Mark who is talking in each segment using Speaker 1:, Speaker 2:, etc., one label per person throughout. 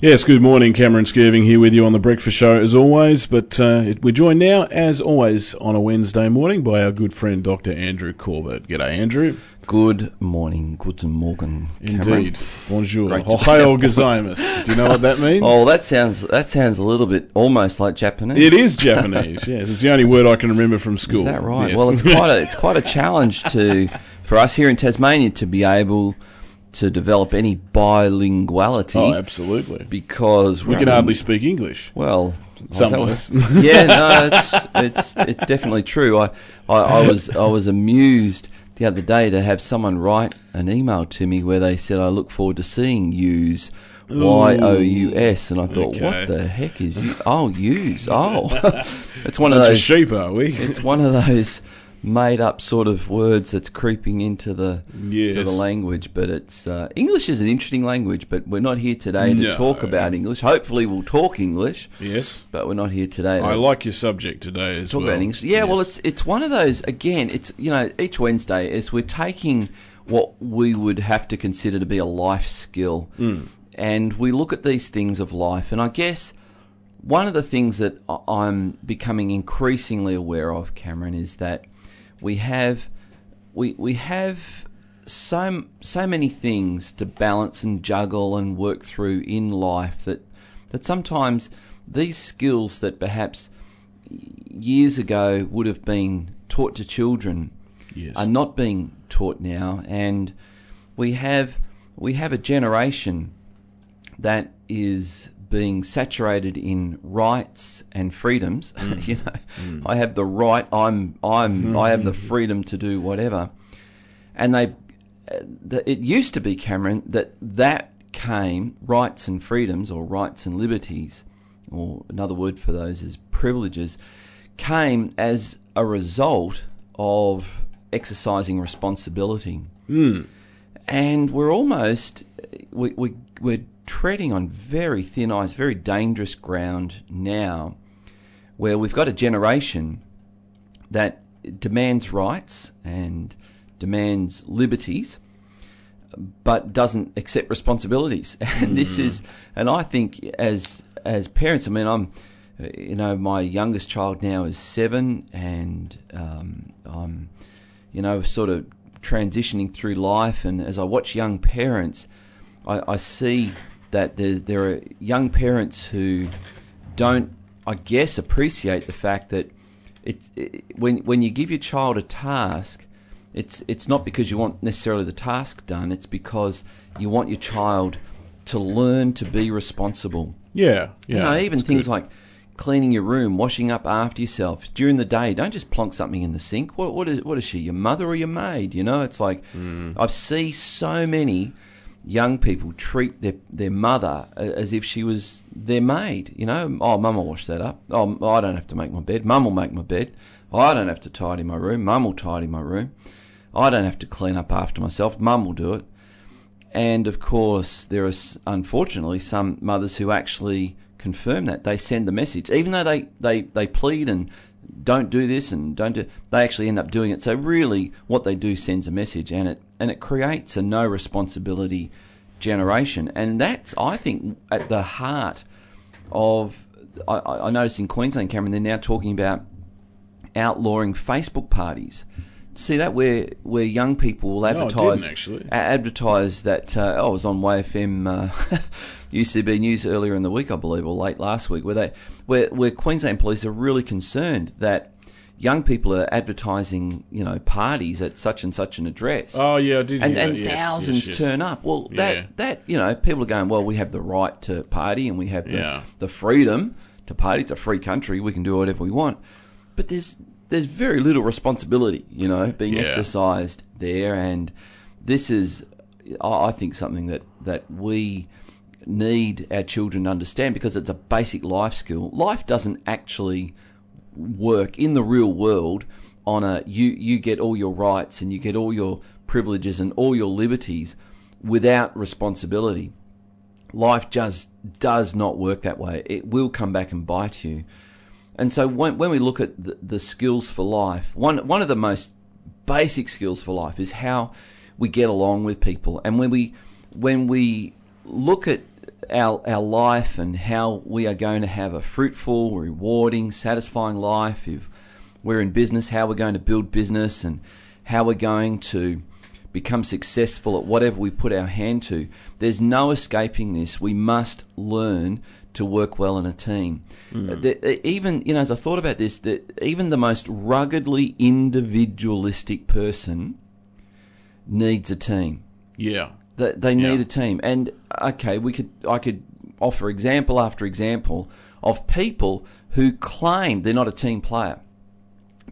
Speaker 1: Yes, good morning. Cameron Skirving here with you on the Breakfast Show as always. But uh, we're joined now, as always, on a Wednesday morning by our good friend Dr. Andrew Corbett. G'day, Andrew.
Speaker 2: Good morning, guten Morgen. Cameron.
Speaker 1: Indeed. Bonjour.
Speaker 2: Ohayo
Speaker 1: gozaimasu. Do you know what that means?
Speaker 2: Oh, that sounds that sounds a little bit almost like Japanese.
Speaker 1: It is Japanese, yes. It's the only word I can remember from school.
Speaker 2: Is that right?
Speaker 1: Yes.
Speaker 2: Well, it's quite a it's quite a challenge to for us here in Tasmania to be able to develop any bilinguality
Speaker 1: oh, absolutely.
Speaker 2: because
Speaker 1: We can hardly speak English.
Speaker 2: Well,
Speaker 1: Some of us.
Speaker 2: yeah, no, it's it's it's definitely true. I, I, I was I was amused the other day to have someone write an email to me where they said, "I look forward to seeing yous." Y O U S, and I thought,
Speaker 1: Okay.
Speaker 2: what the heck is you? Oh, yous. Oh, it's one of
Speaker 1: Bunch of
Speaker 2: those.
Speaker 1: sheep, are we?
Speaker 2: It's one of those made-up sort of words that's creeping into the to the language. But it's uh, English is an interesting language. But we're not here today to
Speaker 1: No.
Speaker 2: talk about English. Hopefully, we'll talk English
Speaker 1: yes.
Speaker 2: but we're not here today. To
Speaker 1: I like your subject today as
Speaker 2: talk
Speaker 1: well.
Speaker 2: about English. Yeah, well, it's it's one of those. Again, it's you know each Wednesday is we're taking what we would have to consider to be a life skill,
Speaker 1: Hmm.
Speaker 2: and we look at these things of life. And I guess one of the things that I'm becoming increasingly aware of, Cameron, is that we have we we have so so many things to balance and juggle and work through in life that that sometimes these skills that perhaps years ago would have been taught to children
Speaker 1: Yes.
Speaker 2: are not being taught now, and we have we have a generation that is being saturated in rights and freedoms. Mm. you know, mm. I have the right. I'm I'm I have the mm. freedom to do whatever, and they've. uh, the- It used to be Cameron that that came rights and freedoms or rights and liberties, or another word for those is privileges, came as a result of exercising responsibility and we're almost we, we, we're treading on very thin ice, very dangerous ground now, where we've got a generation that demands rights and demands liberties, but doesn't accept responsibilities. And this is, and I think as as parents, I mean, I'm, you know, my youngest child now is seven, and um, I'm, you know, sort of transitioning through life. And as I watch young parents, I, I see that there there are young parents who don't, I guess, appreciate the fact that it's it, when when you give your child a task, it's it's not because you want necessarily the task done. It's because you want your child to learn to be responsible.
Speaker 1: yeah. Yeah.
Speaker 2: you know, even things
Speaker 1: good.
Speaker 2: like cleaning your room, washing up after yourself during the day. Don't just plonk something in the sink. What what is what is she? Your mother or your maid? You know, it's like
Speaker 1: Mm.
Speaker 2: I see so many young people treat their their mother as if she was their maid. You know, oh, mum will wash that up. Oh, I don't have to make my bed. Mum will make my bed. Oh, I don't have to tidy my room. Mum will tidy my room. I don't have to clean up after myself. Mum will do it. And of course, there are unfortunately some mothers who actually confirm that. They send the message, even though they, they, they plead and don't do this and don't do. They actually end up doing it. So really, what they do sends a message, and it and it creates a no responsibility generation, and that's I think at the heart of. I, I noticed in Queensland, Cameron, they're now talking about outlawing Facebook parties. See that where where young people will
Speaker 1: No,
Speaker 2: advertise
Speaker 1: actually.
Speaker 2: advertise that uh, oh, I was on YFM uh, UCB News earlier in the week, I believe, or late last week, where they where where Queensland police are really concerned that young people are advertising, you know, parties at such and such an address.
Speaker 1: Oh, yeah, I did
Speaker 2: and
Speaker 1: hear
Speaker 2: and
Speaker 1: that. Yes,
Speaker 2: thousands
Speaker 1: yes, yes.
Speaker 2: turn up. Well,
Speaker 1: Yeah.
Speaker 2: that that you know, people are going. Well, we have the right to party, and we have the,
Speaker 1: Yeah.
Speaker 2: the freedom to party. It's a free country. We can do whatever we want. But there's there's very little responsibility, you know, being
Speaker 1: Yeah.
Speaker 2: exercised there, and this is, I I think, something that that we need our children to understand because it's a basic life skill. Life doesn't actually work in the real world on a you you get all your rights and you get all your privileges and all your liberties without responsibility. Life just does not work that way. It will come back and bite you. And so when, when we look at the, the skills for life, one one of the most basic skills for life is how we get along with people. And when we when we look at our our life and how we are going to have a fruitful, rewarding, satisfying life. If we're in business, how we're going to build business and how we're going to become successful at whatever we put our hand to. There's no escaping this. We must learn to work well in a team. Mm. even you know, as I thought about this, that even the most ruggedly individualistic person needs a team.
Speaker 1: Yeah,
Speaker 2: they, they need yeah. a team. And okay, we could I could offer example after example of people who claim they're not a team player.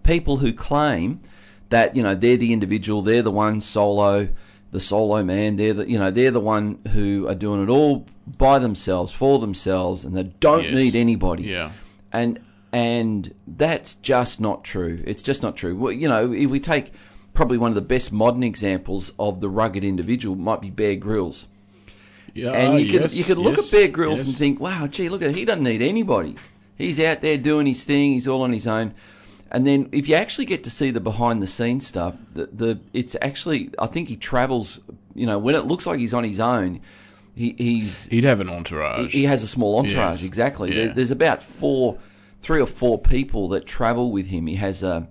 Speaker 2: People who claim that you know they're the individual, they're the one solo, the solo man. They're the you know they're the one who are doing it all by themselves for themselves, and they don't yes. need anybody.
Speaker 1: Yeah,
Speaker 2: and and that's just not true. It's just not true. Well, you know, if we take probably one of the best modern examples of the rugged individual might be Bear Grylls.
Speaker 1: Yeah,
Speaker 2: and you
Speaker 1: yes,
Speaker 2: could you could look
Speaker 1: yes,
Speaker 2: at Bear Grylls
Speaker 1: yes.
Speaker 2: and think, wow, gee, look at him. he doesn't need anybody. He's out there doing his thing. He's all on his own. And then if you actually get to see the behind the scenes stuff, the, the it's actually I think he travels. You know, when it looks like he's on his own, he, he's
Speaker 1: he'd have an entourage.
Speaker 2: He, he has a small entourage.
Speaker 1: Yes.
Speaker 2: Exactly.
Speaker 1: Yeah.
Speaker 2: There, there's about four, three or four people that travel with him. He has a,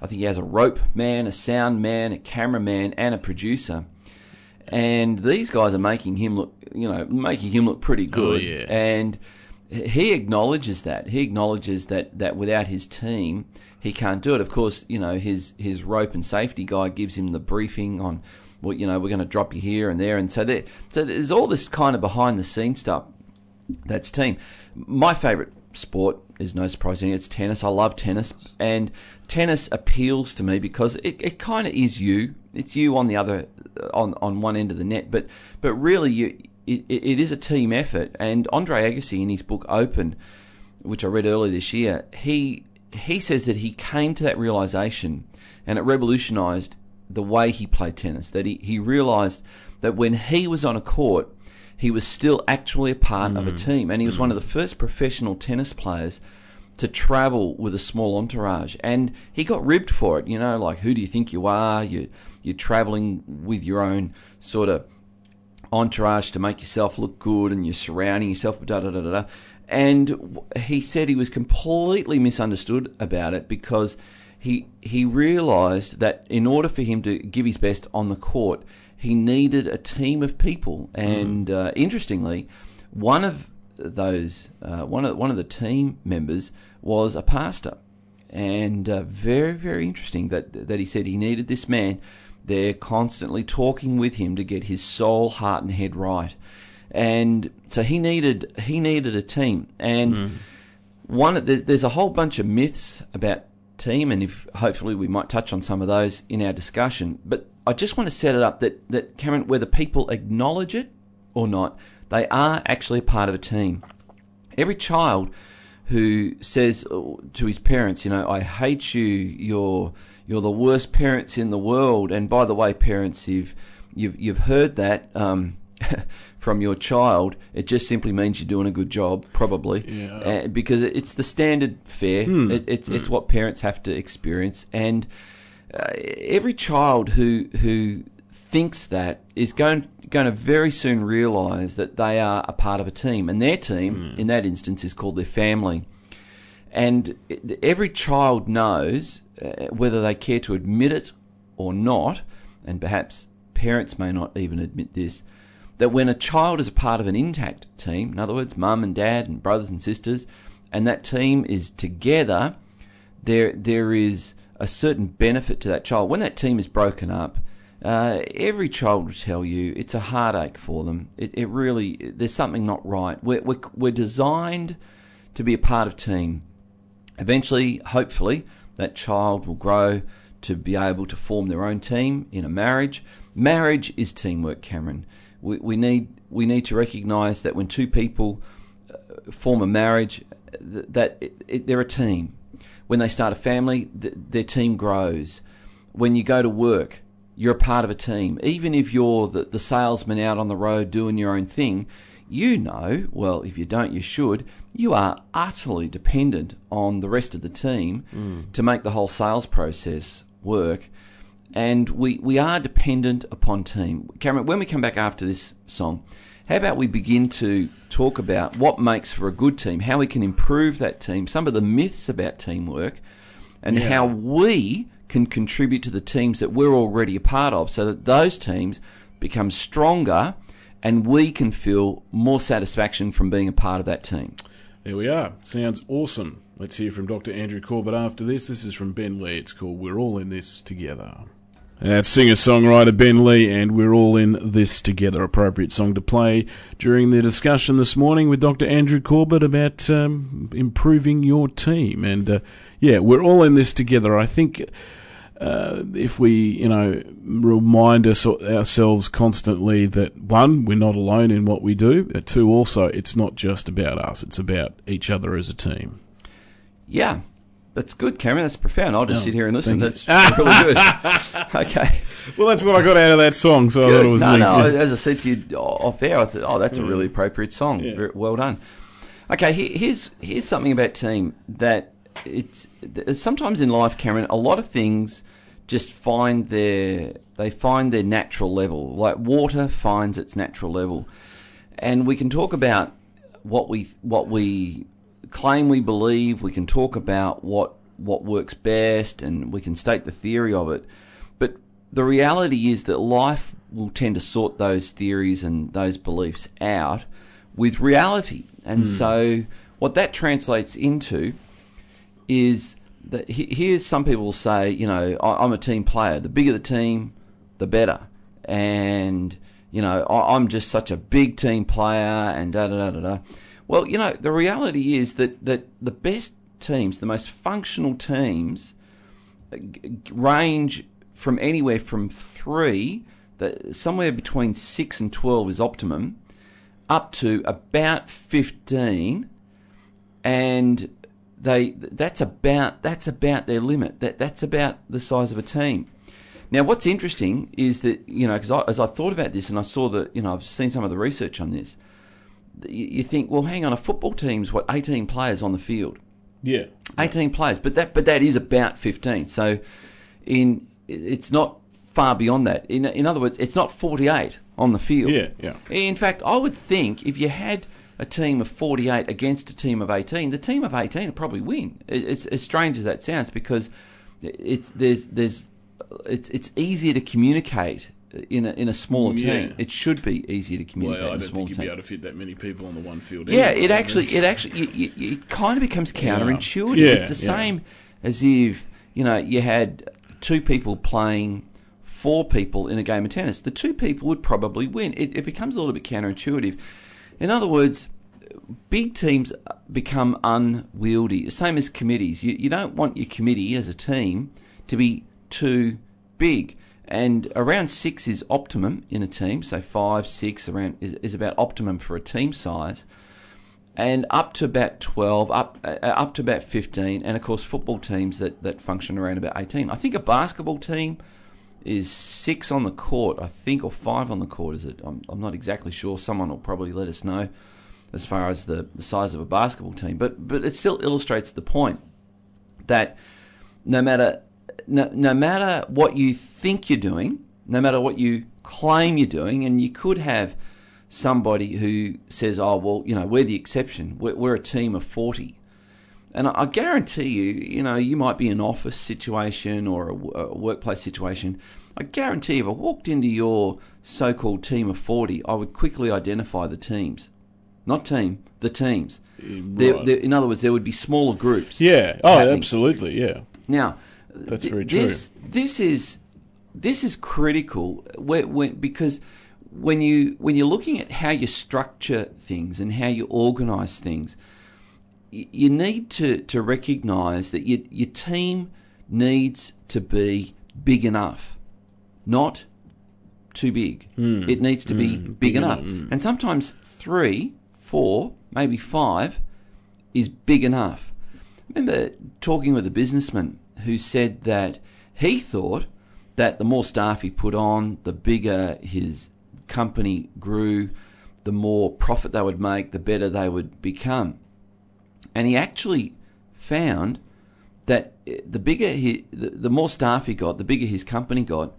Speaker 2: I think he has a rope man, a sound man, a cameraman, and a producer. And these guys are making him look, you know, making him look pretty oh, good.
Speaker 1: Oh, yeah.
Speaker 2: And he acknowledges that. He acknowledges that that without his team, he can't do it. Of course, you know his his rope and safety guy gives him the briefing on what you know we're going to drop you here and there, and so there. So there's all this kind of behind the scenes stuff. That's team. My favourite sport is no surprise. It's tennis. I love tennis, and tennis appeals to me because it, it kind of is you. It's you on the other uh, on on one end of the net, but but really you. It, it is a team effort, and Andre Agassi in his book Open, which I read earlier this year, he he says that he came to that realization and it revolutionized the way he played tennis. That he, he realized that when he was on a court, he was still actually a part
Speaker 1: Mm.
Speaker 2: of a team. And he was one of the first professional tennis players to travel with a small entourage. And he got ribbed for it, you know, like, who do you think you are? You, you're traveling with your own sort of entourage to make yourself look good and you're surrounding yourself with da da da da. da. And he said he was completely misunderstood about it because he he realised that in order for him to give his best on the court, he needed a team of people. And uh, interestingly, one of those uh, one of one of the team members was a pastor, and uh, very very interesting that that he said he needed this man there constantly talking with him to get his soul, heart, and head right. And so he needed he needed a team. And one there's a whole bunch of myths about team, and if hopefully we might touch on some of those in our discussion. But I just want to set it up that that Cameron, whether people acknowledge it or not, they are actually a part of a team. Every child who says uh, to his parents, you know, I hate you, you're you're the worst parents in the world. And by the way, parents, you've you've you've heard that um, from your child. It just simply means you're doing a good job, probably,
Speaker 1: Yeah.
Speaker 2: uh, because it's the standard fare. It, it's it's what parents have to experience, and uh, every child who who thinks that is going going to very soon realise that they are a part of a team, and their team in that instance is called their family. And every child knows uh, whether they care to admit it or not, and perhaps parents may not even admit this, that when a child is a part of an intact team, in other words, mum and dad and brothers and sisters, and that team is together, there there is a certain benefit to that child. When that team is broken up, uh, every child will tell you it's a heartache for them. It, it really there's something not right. We're, we're we're designed to be a part of team. Eventually, hopefully, that child will grow to be able to form their own team in a marriage. Marriage is teamwork, Cameron. We, we need we need to recognise that when two people uh, form a marriage, that it, it, they're a team. When they start a family, th- their team grows. When you go to work, you're a part of a team. Even if you're the, the salesman out on the road doing your own thing, you know, well, if you don't, you should, you are utterly dependent on the rest of the team mm. to make the whole sales process work. And we, we are dependent upon team. Cameron, when we come back after this song, how about we begin to talk about what makes for a good team, how we can improve that team, some of the myths about teamwork, and
Speaker 1: Yeah.
Speaker 2: how we can contribute to the teams that we're already a part of so that those teams become stronger and we can feel more satisfaction from being a part of that team.
Speaker 1: There we are. Sounds awesome. Let's hear from Dr. Andrew Corbett after this. This is from Ben Lee. It's called We're All in This Together. That's singer songwriter Ben Lee, and we're all in this together. Appropriate song to play during the discussion this morning with Dr. Andrew Corbett about um, improving your team. And uh, yeah, we're all in this together. I think uh, if we, you know, remind us ourselves constantly that one, we're not alone in what we do. Two, also, it's not just about us; it's about each other as a team.
Speaker 2: Yeah, that's good, Cameron. That's profound. I'll just
Speaker 1: Oh,
Speaker 2: sit here and listen. That's really good. okay.
Speaker 1: Well, that's what I got out of that song, so I thought it was
Speaker 2: no,
Speaker 1: linked.
Speaker 2: no.
Speaker 1: yeah.
Speaker 2: As I said to you uh, off air, I thought, oh, that's a really mm. appropriate song.
Speaker 1: Yeah.
Speaker 2: Very well done. Okay, here's here's something about team that it's sometimes in life, Cameron. A lot of things just find their they find their natural level. Like water finds its natural level, and we can talk about what we what we claim we believe. We can talk about what what works best, and we can state the theory of it. But the reality is that life will tend to sort those theories and those beliefs out with reality. And hmm. so, what that translates into is that he- here's some people will say, you know, I- I'm a team player. The bigger the team, the better. And, you know, I- I'm just such a big team player and da da da da da. Well, you know, the reality is that, that the best teams, the most functional teams, uh, g- range from anywhere from three, the, somewhere between six and 12 is optimum, up to about 15 and they that's about that's about their limit. That that's about the size of a team. Now, what's interesting is that you know, because as I thought about this and I saw that you know I've seen some of the research on this, you, you think, well, hang on, a football team's what eighteen players on the field,
Speaker 1: yeah.
Speaker 2: eighteen players, but that but that is about fifteen. So, in it's not far beyond that. In in other words, it's not forty eight on the field.
Speaker 1: Yeah, yeah.
Speaker 2: In fact, I would think if you had a team of 48 against a team of 18, the team of 18 would probably win. It- It's as strange as that sounds because it's there's there's it's it's easier to communicate in a in a smaller
Speaker 1: Yeah.
Speaker 2: team. It should be easier to communicate
Speaker 1: Well, I
Speaker 2: in a
Speaker 1: don't
Speaker 2: smaller
Speaker 1: think you'd be
Speaker 2: team.
Speaker 1: able to fit that many people on the one field.
Speaker 2: Yeah,
Speaker 1: anyway,
Speaker 2: it actually, it actually, you, you, it kind of becomes counterintuitive.
Speaker 1: Yeah,
Speaker 2: it's the same as if you know you had two people playing four people in a game of tennis. The two people would probably win. It, it becomes a little bit counterintuitive. In other words, big teams become unwieldy. The same as committees. You, you don't want your committee as a team to be too big. And around six is optimum in a team. So five, six around is, is about optimum for a team size. And up to about 12, up uh, up to about 15, and of course football teams that, that function around about 18. I think a basketball team is six on the court, I think, or five on the court. Is it? I'm, I'm not exactly sure. Someone will probably let us know as far as the, the size of a basketball team. But but it still illustrates the point that no matter no, no matter what you think you're doing, no matter what you claim you're doing, and you could have somebody who says, "Oh well, you know, we're the exception. We're, we're a team of 40." And I, I guarantee you, you know, you might be an office situation or a workplace situation. I guarantee if I walked into your so-called team of 40, I would quickly identify the teams. Not team, the teams. Mm,
Speaker 1: there,
Speaker 2: there, in other words, there would be smaller groups.
Speaker 1: Yeah. Oh,
Speaker 2: happening.
Speaker 1: absolutely. Yeah.
Speaker 2: Now,
Speaker 1: That's
Speaker 2: th-
Speaker 1: very true.
Speaker 2: This this is this is critical when, when, because when you when you're looking at how you structure things and how you organise things, you need to to recognise that your your team needs to be big enough, not too big. Hmm. It needs to be hmm. big, enough, hmm. and sometimes three, four, maybe five is big enough. remember talking with a businessman who said that he thought that the more staff he put on, the bigger his company grew, the more profit they would make, the better they would become. And he actually found that the bigger he, the, the more staff he got, the bigger his company got,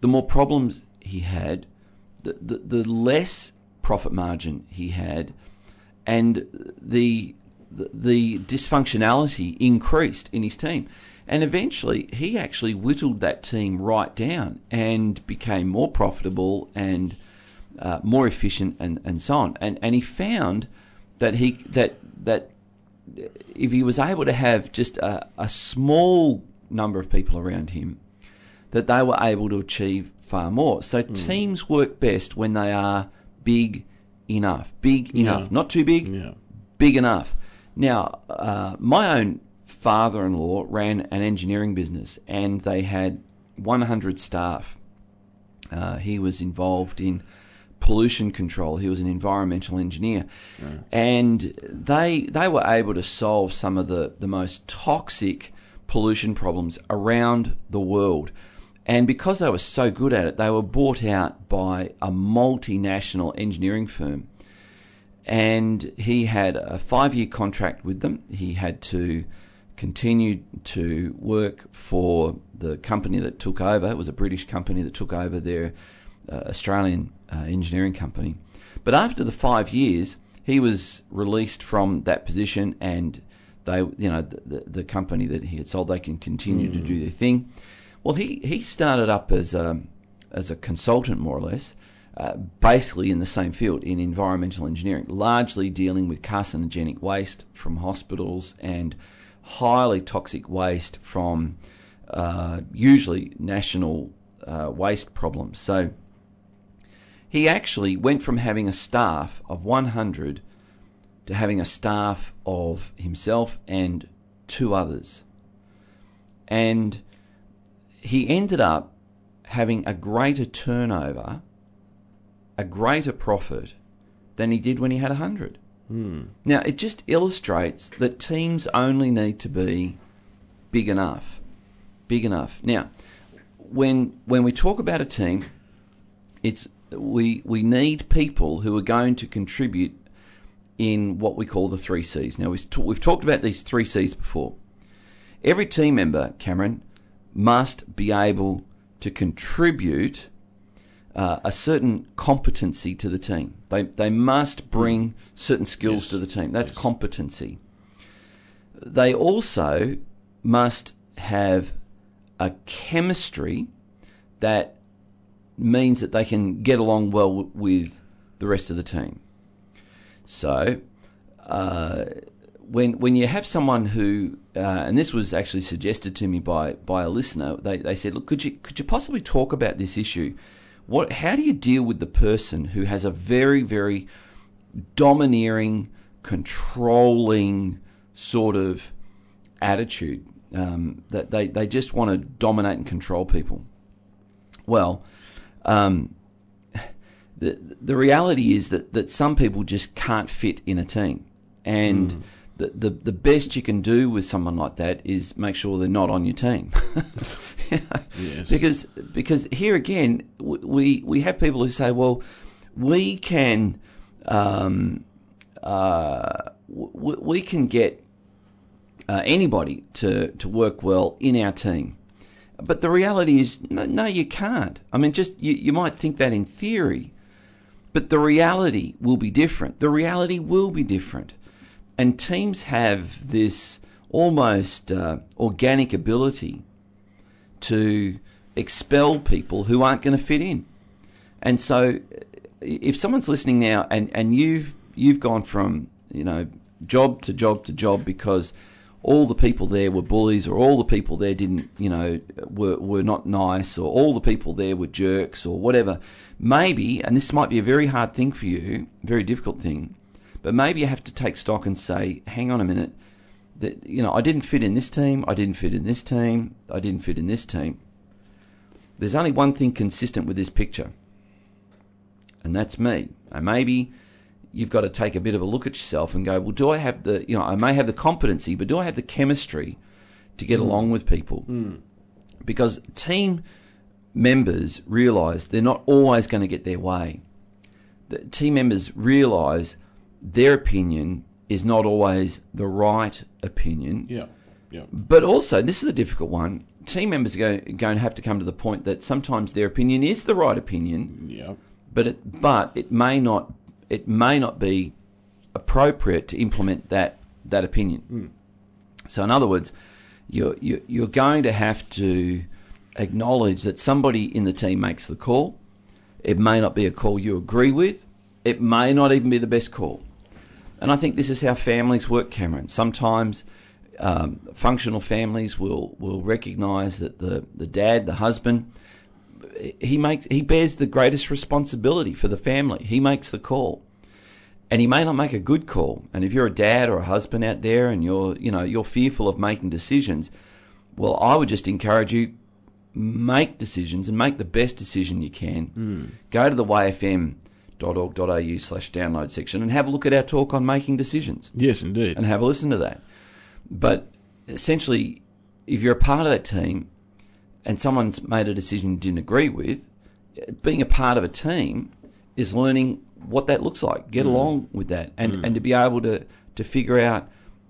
Speaker 2: the more problems he had, the, the, the less profit margin he had, and the the, the dysfunctionality increased in his team. And eventually, he actually whittled that team right down and became more profitable and uh, more efficient, and, and so on. And and he found that he that that if he was able to have just a, a small number of people around him, that they were able to achieve far more. So teams work best when they are big enough, big enough,
Speaker 1: Yeah.
Speaker 2: not too big,
Speaker 1: Yeah.
Speaker 2: big enough. Now, uh, my own father-in-law ran an engineering business, and they had 100 staff. Uh, he was involved in pollution control. He was an environmental engineer, and they they were able to solve some of the the most toxic pollution problems around the world. And because they were so good at it, they were bought out by a multinational engineering firm and he had a five year contract with them. He had to continue to work for the company that took over. It was a British company that took over their uh, Australian uh, engineering company. But after the five years, he was released from that position, and they, you know, the, the, the company that he had sold, they can continue to do their thing. Well, he, he started up as a, as a consultant, more or less, uh, basically in the same field in environmental engineering, largely dealing with carcinogenic waste from hospitals and highly toxic waste from uh, usually national uh, waste problems. So he actually went from having a staff of 100 to having a staff of himself and two others. And he ended up having a greater turnover, a greater profit than he did when he had 100. Hmm. Now, it just illustrates that teams only need to be big enough. Big enough. Now, when when we talk about a team, it's we we need people who are going to contribute in what we call the three C's. Now we've, ta- we've talked about these three C's before. Every team member, Cameron, must be able to contribute uh, a certain competency to the team. They they must bring certain skills
Speaker 1: Yes.
Speaker 2: to the team. That's competency. They also must have a chemistry that means that they can get along well w- with the rest of the team. So, uh, when when you have someone who, uh, and this was actually suggested to me by by a listener, they, they said, look, could you could you possibly talk about this issue? What how do you deal with the person who has a very very domineering, controlling sort of attitude um, that they, they just want to dominate and control people? Well, um, the the reality is that, that some people just can't fit in a team, and the, the the best you can do with someone like that is make sure they're not on your team.
Speaker 1: Yes.
Speaker 2: Because because here again we we have people who say, well, we can um, uh, w- we can get uh, anybody to to work well in our team. But the reality is, no, no, you can't. I mean, just you, you might think that in theory, but the reality will be different. The reality will be different. And teams have this almost uh, organic ability to expel people who aren't going to fit in. And so, if someone's listening now and, and you've you've gone from you know job to job to job because all the people there were bullies or all the people there didn't you know were were not nice or all the people there were jerks or whatever maybe and this might be a very hard thing for you very difficult thing but maybe you have to take stock and say hang on a minute. That you know I didn't fit in this team. I didn't fit in this team. I didn't fit in this team. There's only one thing consistent with this picture and that's me. And maybe you've got to take a bit of a look at yourself and go, well, do I have the, you know, I may have the competency, but do I have the chemistry to get hmm. along with people? Hmm. Because team members realise they're not always going to get their way. The team members realise their opinion is not always the right opinion.
Speaker 1: Yeah. Yeah.
Speaker 2: But also, this is a difficult one. Team members are going, going to have to come to the point that sometimes their opinion is the right opinion,
Speaker 1: Yeah.
Speaker 2: but it but it may not it may not be appropriate to implement that that opinion. Hmm. So, in other words, you're, you're you're going to have to acknowledge that somebody in the team makes the call. It may not be a call you agree with. It may not even be the best call. And I think this is how families work, Cameron. Sometimes um, functional families will, will recognise that the, the dad, the husband, he makes he bears the greatest responsibility for the family. He makes the call, and he may not make a good call. And if you're a dad or a husband out there, and you're you know you're fearful of making decisions, well, I would just encourage you make decisions and make the best decision you can. Go to the wayfm.org.au slash download section and have a look at our talk on making decisions
Speaker 1: Yes, indeed.
Speaker 2: and have a listen to that. But essentially, if you're a part of that team and someone's made a decision you didn't agree with, being a part of a team is learning what that looks like. Get mm. along with that, and mm. and to be able to to figure out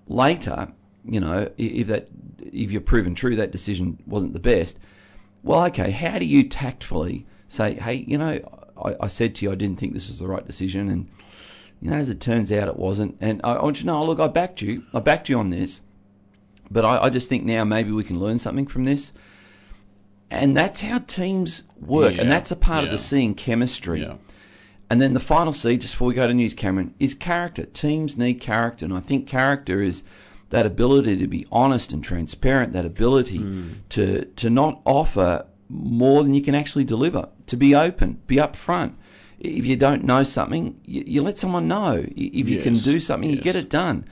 Speaker 2: later, you know, if that if you're proven true that decision wasn't the best. Well, okay, how do you tactfully say, hey, you know, I, I said to you I didn't think this was the right decision, and you know, as it turns out, it wasn't. And I, I want you to know, look, I backed you. I backed you on this. But I, I just think now maybe we can learn something from this. And that's how teams work.
Speaker 1: Yeah,
Speaker 2: and that's a part of the seeing chemistry.
Speaker 1: Yeah.
Speaker 2: And then the final C, just before we go to news, Cameron, is character. Teams need character. And I think character is that ability to be honest and transparent, that ability
Speaker 1: Hmm.
Speaker 2: to, to not offer more than you can actually deliver, to be open, be upfront. If you don't know something, you, you let someone know. If you can do something, you get it done.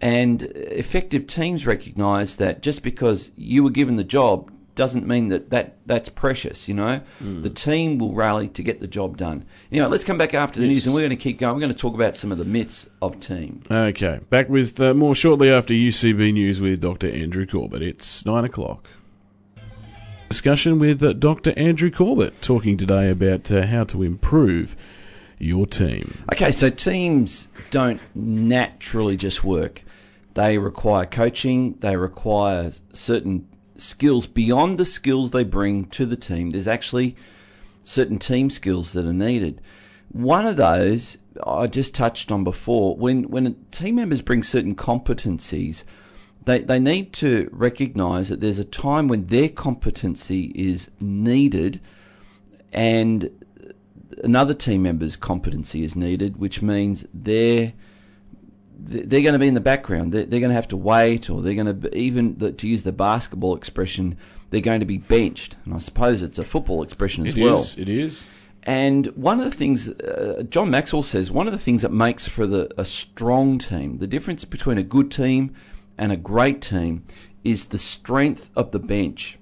Speaker 2: And effective teams recognize that just because you were given the job doesn't mean that, that that's precious, you know?
Speaker 1: Hmm.
Speaker 2: The team will rally to get the job done. Anyway, let's come back after the news and we're going to keep going. We're going to talk about some of the myths of team.
Speaker 1: Okay, back with uh, more shortly after UCB News with Dr. Andrew Corbett. It's nine o'clock. Discussion with uh, Dr. Andrew Corbett, talking today about uh, how to improve your team.
Speaker 2: Okay, so teams don't naturally just work. They require coaching, they require certain skills beyond the skills they bring to the team. There's actually certain team skills that are needed. One of those I just touched on before. When when team members bring certain competencies, they they need to recognise that there's a time when their competency is needed, and another team member's competency is needed, which means they're they're going to be in the background. They're, they're going to have to wait, or they're going to be, even the, to use the basketball expression, they're going to be benched. And I suppose it's a football expression as
Speaker 1: It
Speaker 2: well.
Speaker 1: is, It is.
Speaker 2: And one of the things uh, John Maxwell says, one of the things that makes for the a strong team, the difference between a good team and a great team, is the strength of the bench.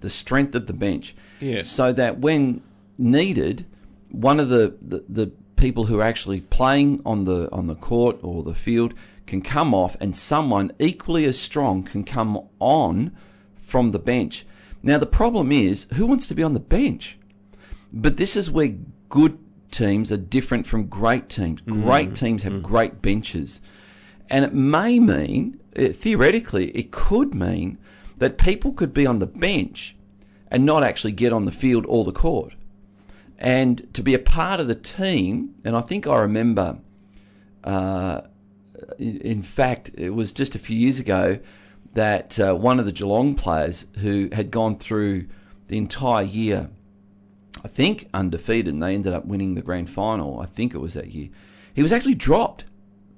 Speaker 2: The strength of the bench.
Speaker 1: Yes.
Speaker 2: So that when needed, one of the, the, the people who are actually playing on the on the court or the field can come off, and someone equally as strong can come on from the bench. Now the problem is, who wants to be on the bench? But this is where good teams are different from great teams. Great mm. teams have mm. great benches. And it may mean, uh, theoretically, it could mean that people could be on the bench and not actually get on the field or the court. And to be a part of the team, and I think I remember, uh, in, fact, it was just a few years ago that uh, one of the Geelong players who had gone through the entire year I think undefeated, and they ended up winning the grand final. I think it was that year. He was actually dropped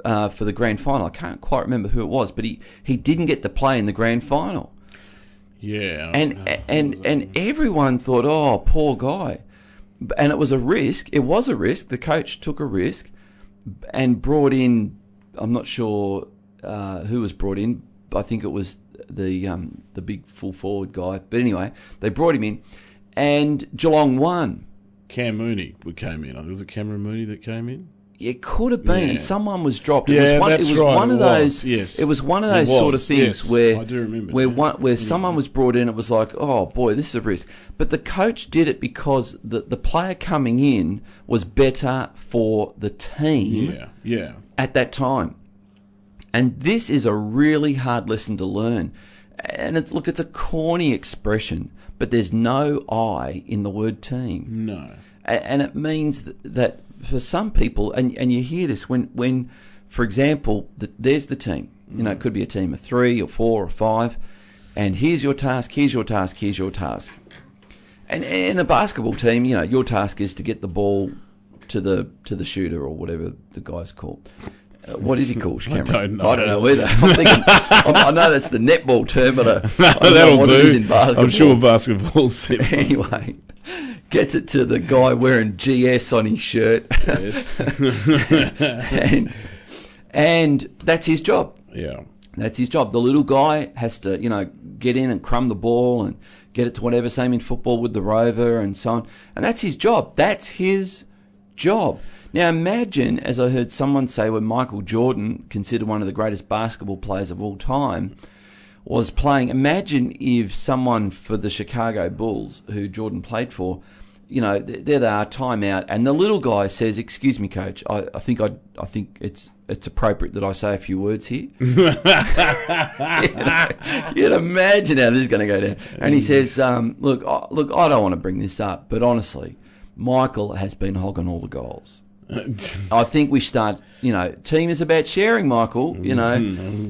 Speaker 2: uh, for the grand final. I can't quite remember who it was, but he, he didn't get to play in the grand final.
Speaker 1: Yeah.
Speaker 2: And and and everyone thought, oh, poor guy. And it was a risk. It was a risk. The coach took a risk and brought in. I'm not sure uh, who was brought in. I think it was the um, the big full forward guy. But anyway, they brought him in, and Geelong won.
Speaker 1: Cam Mooney came in. I think it was it Cameron Mooney that came in.
Speaker 2: It could have been,
Speaker 1: Yeah.
Speaker 2: and someone was dropped. It
Speaker 1: Yeah,
Speaker 2: was one,
Speaker 1: that's
Speaker 2: it was
Speaker 1: right,
Speaker 2: one of those.
Speaker 1: yes.
Speaker 2: It was one of those sort of things
Speaker 1: yes.
Speaker 2: where
Speaker 1: I do remember
Speaker 2: where one where
Speaker 1: Yeah.
Speaker 2: someone was brought in. It was like, oh boy, this is a risk. But the coach did it because the the player coming in was better for the team
Speaker 1: Yeah. Yeah.
Speaker 2: at that time. And this is a really hard lesson to learn. And it's look, it's a corny expression, but there's no I in the word team.
Speaker 1: No.
Speaker 2: And it means th- that for some people, and and you hear this when when, for example, the, there's the team. You know, it mm. could be a team of three or four or five, and here's your task. Here's your task. Here's your task. And in a basketball team, you know, your task is to get the ball to the to the shooter or whatever the guy's called. Uh, what is he called? Cameron?
Speaker 1: don't know.
Speaker 2: I don't know either. Thinking, I know that's the netball term, but I, I know
Speaker 1: That'll do.
Speaker 2: it is in basketball.
Speaker 1: I'm sure basketball's it.
Speaker 2: Anyway, gets it to the guy wearing GS on his shirt,
Speaker 1: yes.
Speaker 2: and and that's his job.
Speaker 1: yeah.
Speaker 2: That's his job. The little guy has to, you know, get in and crumb the ball and get it to whatever. Same in football with the rover and so on. And that's his job. That's his job. Now imagine, as I heard someone say, when Michael Jordan, considered one of the greatest basketball players of all time, was playing. Imagine if someone for the Chicago Bulls, who Jordan played for, you know, th- there they are, timeout, and the little guy says, "Excuse me, coach. I, I think I, I think it's it's appropriate that I say a few words here." You'd imagine how this is going to go down. And he says, um, "Look, I, look, I don't want to bring this up, but honestly, Michael has been hogging all the goals." I think we start, you know, team is about sharing, Michael. You know,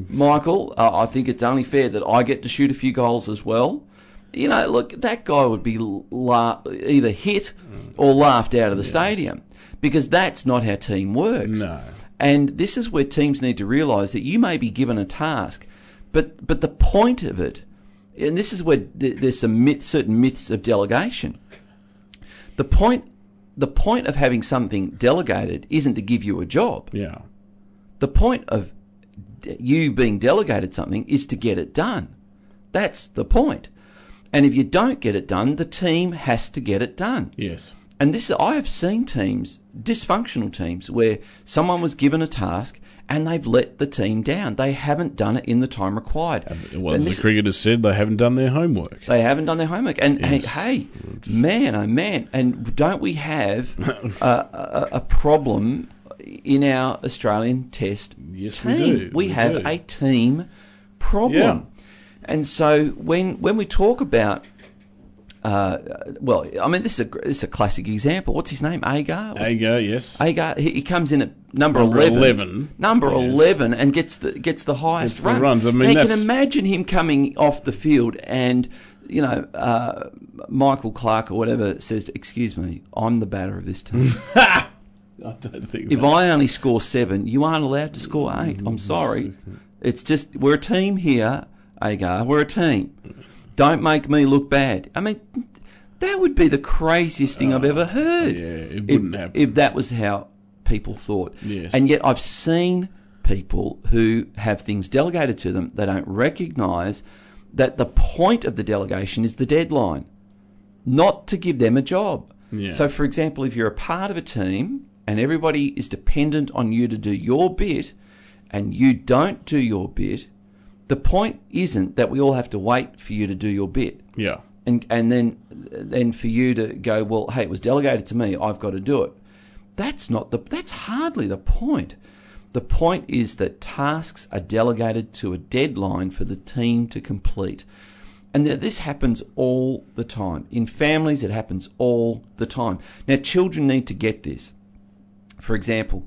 Speaker 2: Michael, uh, I think it's only fair that I get to shoot a few goals as well. You know, look, that guy would be la- either hit or laughed out of the stadium because that's not how team works.
Speaker 1: No.
Speaker 2: And this is where teams need to realise that you may be given a task, but but the point of it, and this is where th- there's some certain myths of delegation. The point, the point of having something delegated isn't to give you a job.
Speaker 1: Yeah.
Speaker 2: The point of you being delegated something is to get it done. That's the point. And if you don't get it done, the team has to get it done.
Speaker 1: Yes.
Speaker 2: And this, I have seen teams, dysfunctional teams, where someone was given a task and they've let the team down. They haven't done it in the time required.
Speaker 1: Well,
Speaker 2: And
Speaker 1: as
Speaker 2: this-
Speaker 1: the cricketers said, they haven't done their homework.
Speaker 2: they haven't done their homework. And
Speaker 1: Yes.
Speaker 2: hey, hey, man, oh man, and don't we have a, a, a problem in our Australian Test
Speaker 1: Yes,
Speaker 2: team?
Speaker 1: we do.
Speaker 2: We,
Speaker 1: We
Speaker 2: have
Speaker 1: do.
Speaker 2: a team problem.
Speaker 1: Yeah.
Speaker 2: And so when when we talk about uh, well, I mean, this is a this is a classic example. What's his name? Agar. What's-
Speaker 1: Agar, yes.
Speaker 2: Agar. He, he comes in at number,
Speaker 1: Number
Speaker 2: 11,
Speaker 1: 11,
Speaker 2: number
Speaker 1: yes.
Speaker 2: eleven, and gets the gets the highest
Speaker 1: Gets the
Speaker 2: runs.
Speaker 1: runs. I mean,
Speaker 2: now, you can imagine him coming off the field and. You know, uh, Michael Clarke or whatever says, "Excuse me, I'm the batter of this team.
Speaker 1: I don't think
Speaker 2: if
Speaker 1: that-
Speaker 2: I only score seven, you aren't allowed to score eight. I'm sorry. It's just we're a team here, Agar. We're a team. Don't make me look bad. I mean, that would be the craziest thing I've ever oh, heard.
Speaker 1: yeah, it
Speaker 2: if,
Speaker 1: wouldn't happen.
Speaker 2: if that was how people thought.
Speaker 1: Yes.
Speaker 2: And yet I've seen people who have things delegated to them. They don't recognise that the point of the delegation is the deadline, not to give them a job.
Speaker 1: Yeah.
Speaker 2: So, for example, if you're a part of a team and everybody is dependent on you to do your bit, and you don't do your bit, the point isn't that we all have to wait for you to do your bit
Speaker 1: Yeah.
Speaker 2: and and then then for you to go, well, hey, it was delegated to me, I've got to do it. That's not the that's hardly the point. The point is that tasks are delegated to a deadline for the team to complete. And th- this happens all the time. In families, it happens all the time. Now, children need to get this. For example,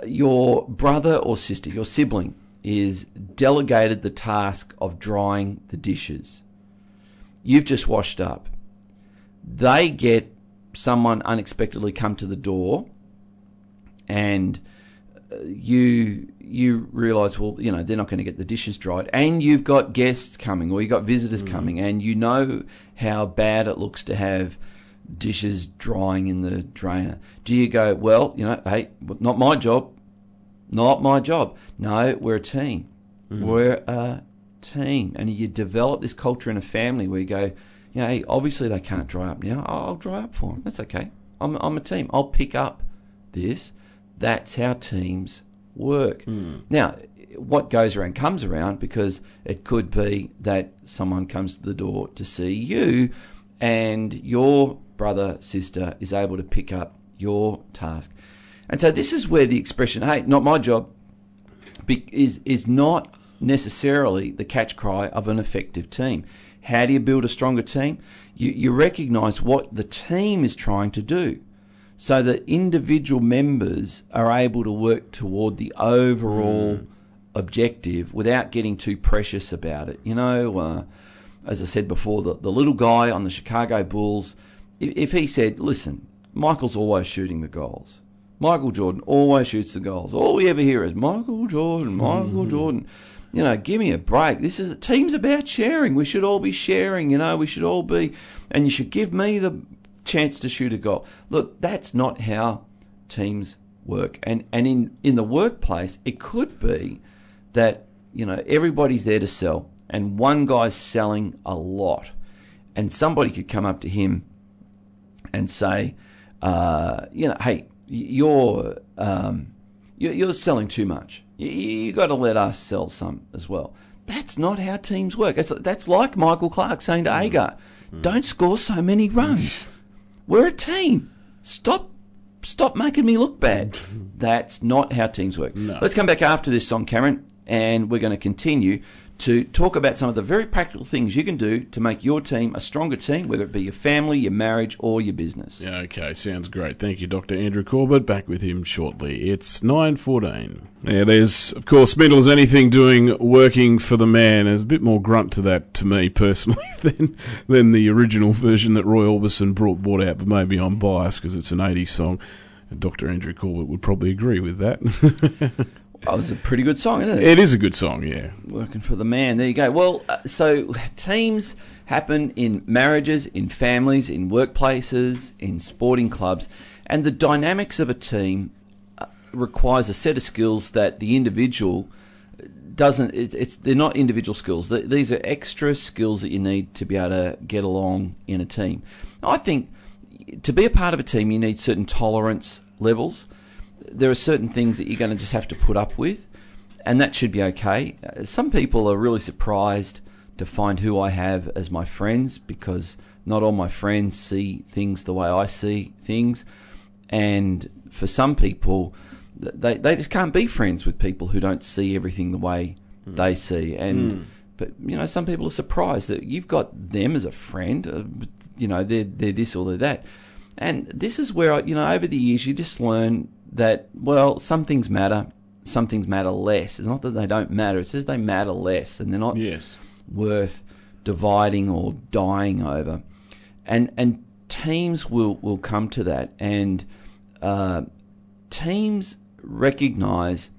Speaker 2: uh, your brother or sister, your sibling, is delegated the task of drying the dishes you've just washed up. They get someone unexpectedly come to the door, and uh, you you realise, well, you know, they're not going to get the dishes dried, and you've got guests coming, or you've got visitors coming, and you know how bad it looks to have dishes drying in the drainer. Do you go, well, you know, hey, not my job, not my job. No, we're a team. Mm. We're a team. And you develop this culture in a family where you go, you know, hey, obviously they can't dry up now. I'll dry up for them. That's okay. I'm, I'm a team. I'll pick up this. That's how teams work. Mm. Now, what goes around comes around because it could be that someone comes to the door to see you and your brother, sister is able to pick up your task. And so this is where the expression, hey, not my job, is is not necessarily the catch cry of an effective team. How do you build a stronger team? You you recognise what the team is trying to do. so that individual members are able to work toward the overall objective without getting too precious about it. You know, uh, as I said before, the, the little guy on the Chicago Bulls, if, if he said, listen, Michael's always shooting the goals. Michael Jordan always shoots the goals. All we ever hear is Michael Jordan, Michael Jordan. You know, give me a break. This is a team's about sharing. We should all be sharing. You know, we should all be, and you should give me the chance to shoot a goal. Look, that's not how teams work. And and in in the workplace, it could be that you know everybody's there to sell, and one guy's selling a lot, and somebody could come up to him and say, uh, you know, hey, you're um, you're selling too much. You, you got to let us sell some as well. That's not how teams work. It's, that's like Michael Clarke saying to Agar, "Don't score so many runs. We're a team. Stop." Stop making me look bad. That's not how teams work.
Speaker 1: No.
Speaker 2: Let's come back after this song, Cameron, and we're going to continue to talk about some of the very practical things you can do to make your team a stronger team, whether it be your family, your marriage, or your business.
Speaker 1: Yeah, okay, sounds great. Thank you, Dr. Andrew Corbett. Back with him shortly. It's 9.14. Yeah, there's, of course, mental as anything doing working for the man. There's a bit more grunt to that to me personally than than the original version that Roy Orbison brought, brought out, but maybe I'm biased because it's an 80s song. Dr. Andrew Corbett would probably agree with that.
Speaker 2: That was a pretty good song, isn't it?
Speaker 1: it is a good song, yeah.
Speaker 2: Working for the man. There you go. Well, uh, so teams happen in marriages, in families, in workplaces, in sporting clubs, and the dynamics of a team uh, requires a set of skills that the individual doesn't. It's, it's they're not individual skills. These are extra skills that you need to be able to get along in a team. I think to be a part of a team, you need certain tolerance levels there are certain things that you're going to just have to put up with, and that should be okay. Some people are really surprised to find who I have as my friends because not all my friends see things the way I see things, and for some people, they they just can't be friends with people who don't see everything the way they see, and. But you know, some people are surprised that you've got them as a friend. Uh, you know, they're they're this or they're that, and this is where I, you know over the years you just learn that well some things matter, some things matter less. It's not that they don't matter; it's just they matter less, and they're not
Speaker 1: Yes.
Speaker 2: worth dividing or dying over. And and teams will will come to that, and uh, teams recognise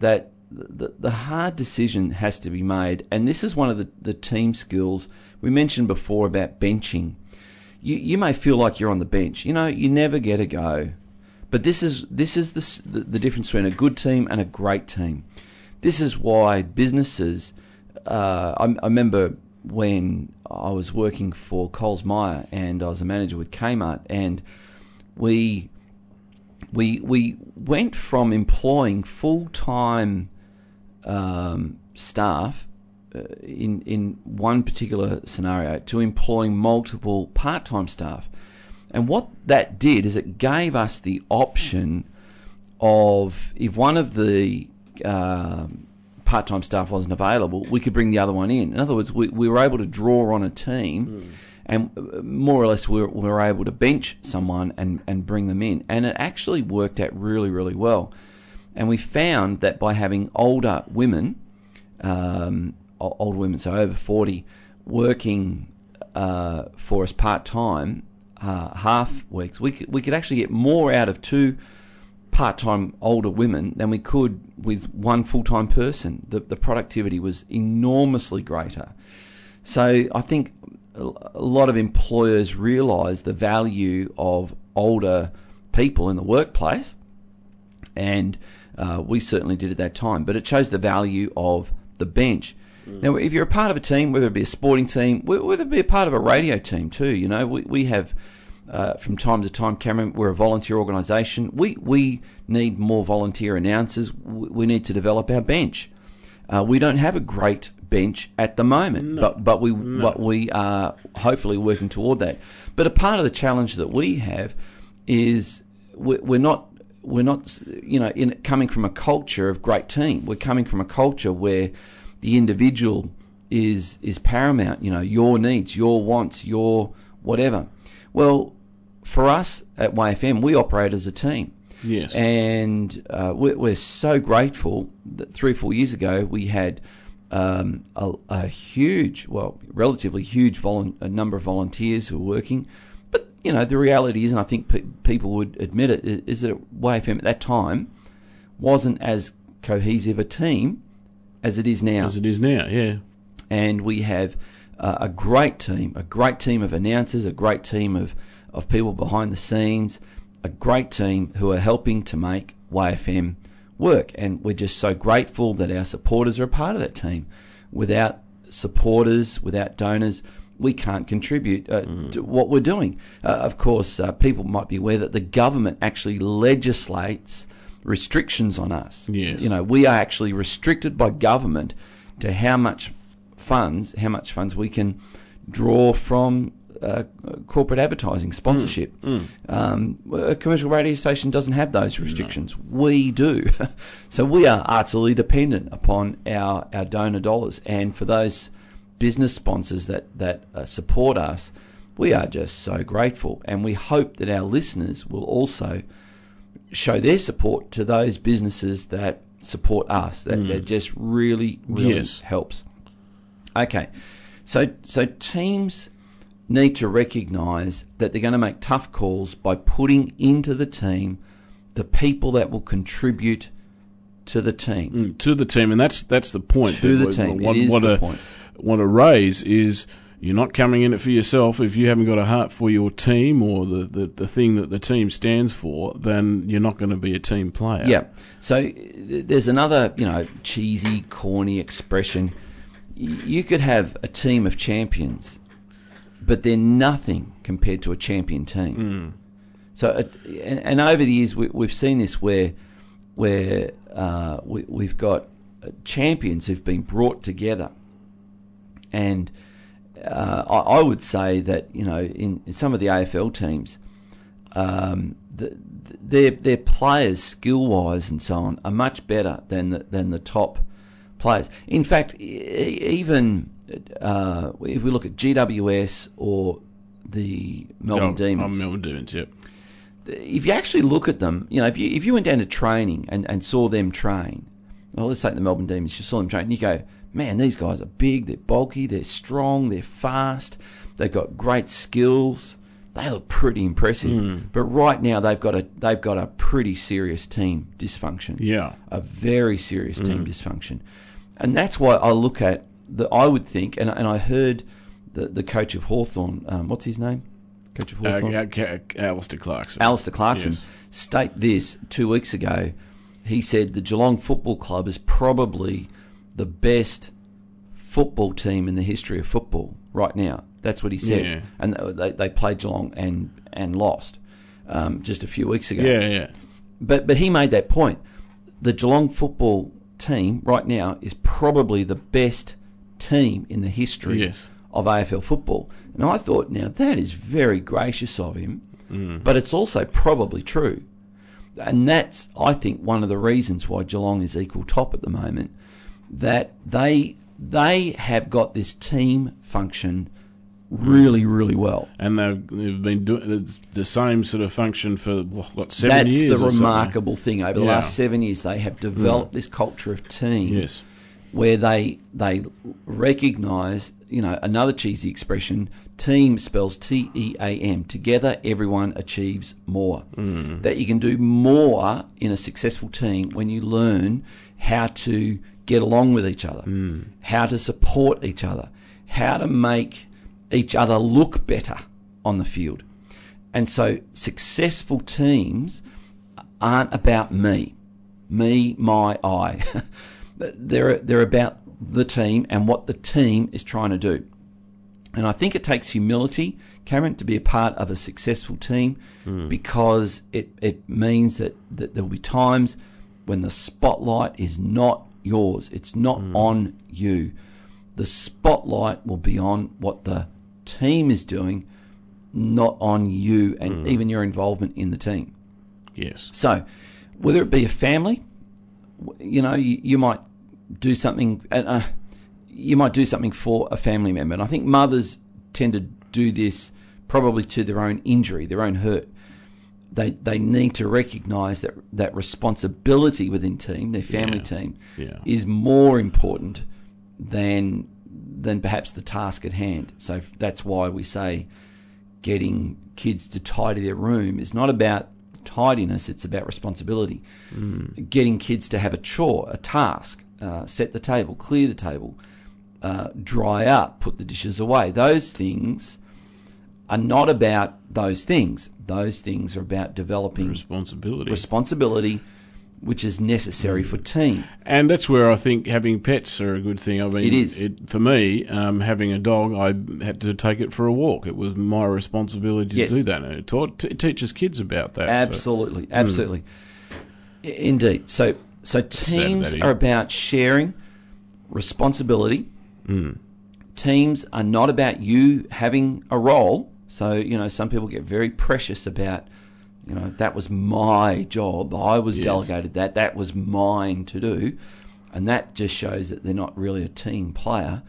Speaker 2: that the, the hard decision has to be made, and this is one of the, the team skills we mentioned before about benching. You you may feel like you're on the bench. You know, you never get a go, but this is this is the the, difference between a good team and a great team. This is why businesses. Uh, I, I remember when I was working for Coles Meyer and I was a manager with Kmart, and we we we went from employing full time um, staff uh, in in one particular scenario to employing multiple part time staff, and what that did is it gave us the option of if one of the um, part time staff wasn't available, we could bring the other one in. In other words, we, we were able to draw on a team. And uh, more or less, we were, we were able to bench someone and, and bring them in. And it actually worked out really, really well. And we found that by having older women, um, women, so over 40, working uh, for us part time, uh, half weeks, we could, we could actually get more out of two part time older women than we could with one full time person. The, the productivity was enormously greater. So I think a lot of employers realise the value of older people in the workplace, and uh, we certainly did at that time. But it shows the value of the bench. Now, if you're a part of a team, whether it be a sporting team, whether it be a part of a radio team too, you know, we, we have uh, from time to time, Cameron, we're a volunteer organisation. We we need more volunteer announcers. We, need to develop our bench. Uh, we don't have a great bench at the moment, but but we but we are hopefully working toward that. But a part of the challenge that we have is we're, we're not we're not you know in coming from a culture of great team. We're coming from a culture where the individual is is paramount. You know your needs, your wants, your whatever. Well, for us at YFM, we operate as a team.
Speaker 1: Yes.
Speaker 2: And uh, we're, we're so grateful that three or four years ago we had um, a, a huge, well, relatively huge a number of volunteers who were working. But, you know, the reality is, and I think pe- people would admit it, is that YFM at that time wasn't as cohesive a team as it is now
Speaker 1: As it is now, yeah.
Speaker 2: and we have uh, a great team, a great team of announcers, a great team of, of people behind the scenes, a great team who are helping to make YFM work. And we're just so grateful that our supporters are a part of that team. Without supporters, without donors, we can't contribute uh, to what we're doing. Uh, of course, uh, people might be aware that the government actually legislates restrictions on us.
Speaker 1: Yes.
Speaker 2: You know, we are actually restricted by government to how much funds, how much funds we can draw from uh, corporate advertising sponsorship. Um, a commercial radio station doesn't have those restrictions. We do. so we are utterly dependent upon our, our donor dollars. And for those business sponsors that, that uh, support us, we are just so grateful. And we hope that our listeners will also show their support to those businesses that support us. That, that just really, really
Speaker 1: Yes.
Speaker 2: helps. Okay, so so teams need to recognise that they're going to make tough calls by putting into the team the people that will contribute to the team.
Speaker 1: Mm, to the team, and that's that's the point.
Speaker 2: To the team. It
Speaker 1: What,
Speaker 2: is
Speaker 1: what
Speaker 2: the
Speaker 1: a,
Speaker 2: point.
Speaker 1: What a raise is you're not coming in it for yourself. If you haven't got a heart for your team or the, the, the thing that the team stands for, then you're not going to be a team player.
Speaker 2: Yeah. So there's another, you know, cheesy, corny expression. You could have a team of champions, but they're nothing compared to a champion team. So, it, and, and over the years, we, we've seen this where, where uh, we, we've got uh, champions who've been brought together, and uh, I, I would say that you know in, in some of the AFL teams, um, the, their their players skill wise and so on are much better than the, than the top players. In fact, even uh, if we look at GWS or the Melbourne
Speaker 1: Oh,
Speaker 2: Demons,
Speaker 1: Oh, Melbourne Demons, yep.
Speaker 2: if you actually look at them, you know, if you if you went down to training and, and saw them train, well, let's take the Melbourne Demons, you saw them train, and you go, man, these guys are big, they're bulky, they're strong, they're fast, they've got great skills, they look pretty impressive. But right now, they've got a they've got a pretty serious team dysfunction
Speaker 1: Yeah.
Speaker 2: a very serious team dysfunction, and that's why I look at the. I would think, and and I heard the the coach of Hawthorn, um, what's his name? Coach of
Speaker 1: Uh,
Speaker 2: Hawthorn,
Speaker 1: uh, Ca- Alistair Clarkson.
Speaker 2: Alistair Clarkson,
Speaker 1: Yes.
Speaker 2: state this two weeks ago. He said the Geelong Football Club is probably the best football team in the history of football right now. That's what he said,
Speaker 1: Yeah.
Speaker 2: and they they played Geelong and and lost um, just a few weeks ago.
Speaker 1: yeah, yeah.
Speaker 2: But but he made that point. The Geelong football team right now is probably the best team in the history
Speaker 1: Yes.
Speaker 2: of AFL football. And I thought, now that is very gracious of him,
Speaker 1: Mm.
Speaker 2: but it's also probably true. And that's, I think, one of the reasons why Geelong is equal top at the moment. That they they have got this team function really, really well.
Speaker 1: And they've, they've been doing the same sort of function for what seven
Speaker 2: That's
Speaker 1: years.
Speaker 2: That's the
Speaker 1: or something.
Speaker 2: remarkable thing. Over the
Speaker 1: Yeah.
Speaker 2: last seven years, they have developed this culture of team
Speaker 1: Yes.
Speaker 2: Where they they recognise, you know, another cheesy expression. Team spells T E A M. Together, everyone achieves more. Hmm. That you can do more in a successful team when you learn how to get along with each other, hmm. how to support each other, how to make each other look better on the field. And so, successful teams aren't about me, me, my, I. they're they're about the team and what the team is trying to do. And I think it takes humility, Cameron, to be a part of a successful team hmm. because it, it means that, that there will be times when the spotlight is not yours. It's not hmm. on you. The spotlight will be on what the team is doing, not on you and hmm. even your involvement in the team.
Speaker 1: Yes.
Speaker 2: So, whether it be a family, you know, you, you might do something. Uh, uh, you might do something for a family member, and I think mothers tend to do this probably to their own injury, their own hurt. They they need to recognise that that responsibility within team, their family
Speaker 1: Yeah.
Speaker 2: team,
Speaker 1: Yeah.
Speaker 2: is more important than than perhaps the task at hand. So that's why we say getting kids to tidy their room is not about tidiness; it's about responsibility. Getting kids to have a chore, a task, uh, set the table, clear the table, uh, dry up, put the dishes away. Those things are not about those things. Those things are about developing
Speaker 1: Responsibility.
Speaker 2: responsibility, which is necessary for team.
Speaker 1: And that's where I think having pets are a good thing. I mean,
Speaker 2: It is.
Speaker 1: for me, um, having a dog, I had to take it for a walk. It was my responsibility to do that. And it, taught, it teaches kids about that. so-
Speaker 2: Absolutely, absolutely, indeed. So, so teams
Speaker 1: Eddie.
Speaker 2: are about sharing responsibility. Teams are not about you having a role. So, you know, some people get very precious about, you know, that was my job. I was
Speaker 1: Yes.
Speaker 2: delegated that. That was mine to do. And that just shows that they're not really a team player.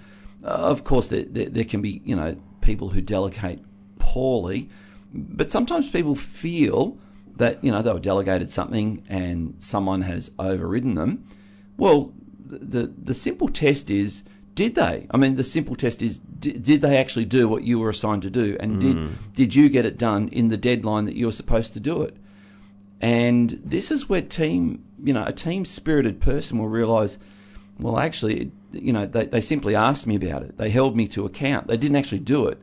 Speaker 2: Uh, of course, there, there, there can be, you know, people who delegate poorly, but sometimes people feel that, you know, they were delegated something and someone has overridden them. Well, the, the, the simple test is did they? I mean, the simple test is did, did they actually do what you were assigned to do? And did, did you get it done in the deadline that you were supposed to do it? And this is where team, you know, a team spirited person will realize, well, actually, you know, they, they simply asked me about it. They held me to account. They didn't actually do it.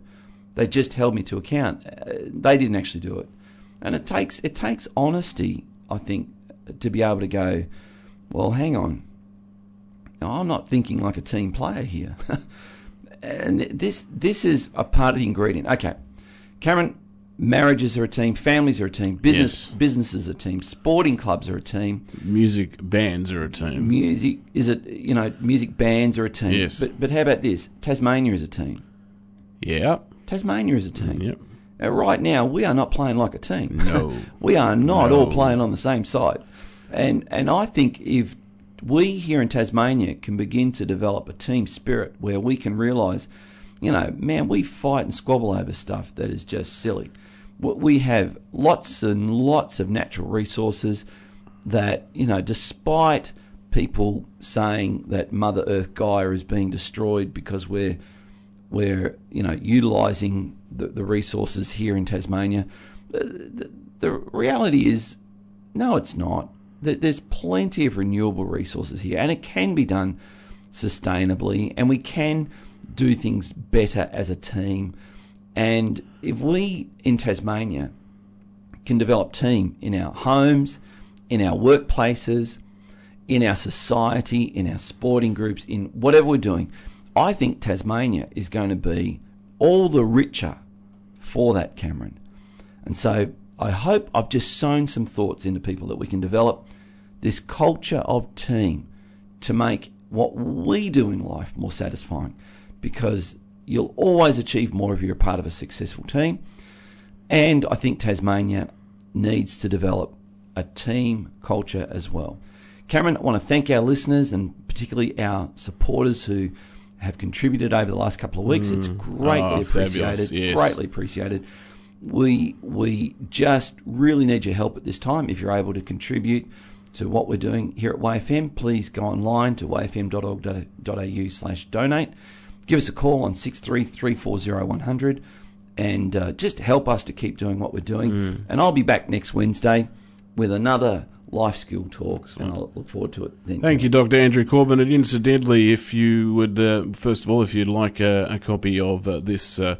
Speaker 2: They just held me to account. Uh, they didn't actually do it. And it takes it takes honesty, I think, to be able to go, well, hang on. I'm not thinking like a team player here. and this this is a part of the ingredient. Okay. Cameron, marriages are a team, families are a team, business
Speaker 1: Yes.
Speaker 2: businesses are a team, sporting clubs are a team,
Speaker 1: Music bands are a team.
Speaker 2: music is it you know, music bands are a team.
Speaker 1: Yes.
Speaker 2: But but how about this? Tasmania is a team.
Speaker 1: Yeah.
Speaker 2: Tasmania is a team.
Speaker 1: Yep.
Speaker 2: Now, right now, we are not playing like a team.
Speaker 1: No.
Speaker 2: we are not
Speaker 1: No.
Speaker 2: all playing on the same side. And and I think if we here in Tasmania can begin to develop a team spirit where we can realise, you know, man, we fight and squabble over stuff that is just silly. We have lots and lots of natural resources that, you know, despite people saying that Mother Earth Gaia is being destroyed because we're we're you know utilising the, the resources here in Tasmania. The, the, the reality is, no, it's not. There- There's plenty of renewable resources here, and it can be done sustainably, and we can do things better as a team. And if we in Tasmania can develop team in our homes, in our workplaces, in our society, in our sporting groups, in whatever we're doing, I think Tasmania is going to be all the richer for that, Cameron. And so I hope I've just sown some thoughts into people that we can develop this culture of team to make what we do in life more satisfying because you'll always achieve more if you're a part of a successful team. And I think Tasmania needs to develop a team culture as well. Cameron, I want to thank our listeners and particularly our supporters who have contributed over the last couple of weeks. It's greatly
Speaker 1: Oh,
Speaker 2: appreciated.
Speaker 1: yes.
Speaker 2: Greatly appreciated. We we just really need your help at this time. If you're able to contribute to what we're doing here at YFM, please go online to yfm.org.au slash donate. Give us a call on 63340100 and uh, just help us to keep doing what we're doing.
Speaker 1: Mm.
Speaker 2: And I'll be back next Wednesday with another life skill talk, and I'll look forward to it then.
Speaker 1: Thank you, Dr. Andrew Corbett. And incidentally, if you would, uh, first of all, if you'd like uh, a copy of uh, this uh,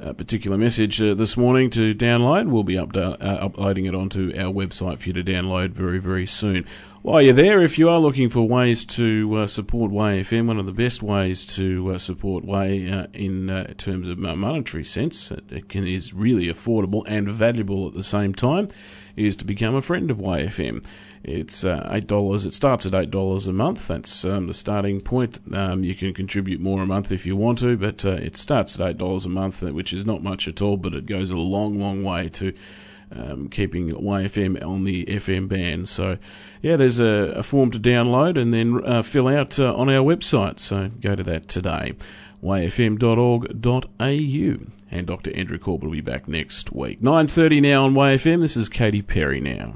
Speaker 1: uh, particular message uh, this morning to download, we'll be upda- uploading it onto our website for you to download very, very soon. While you're there, if you are looking for ways to support YFM, one of the best ways to support Y in terms of monetary sense, it can, is really affordable and valuable at the same time, is to become a friend of YFM. It's uh, eight dollars. It starts at eight dollars a month. That's um, the starting point. Um, you can contribute more a month if you want to, but uh, it starts at eight dollars a month, uh, which is not much at all, but it goes a long, long way to um, keeping YFM on the FM band. So, yeah, there's a, a form to download and then uh, fill out uh, on our website. So go to that today, yfm.org.au. And Dr. Andrew Corbett will be back next week. 9.30 now on YFM. This is Katy Perry now.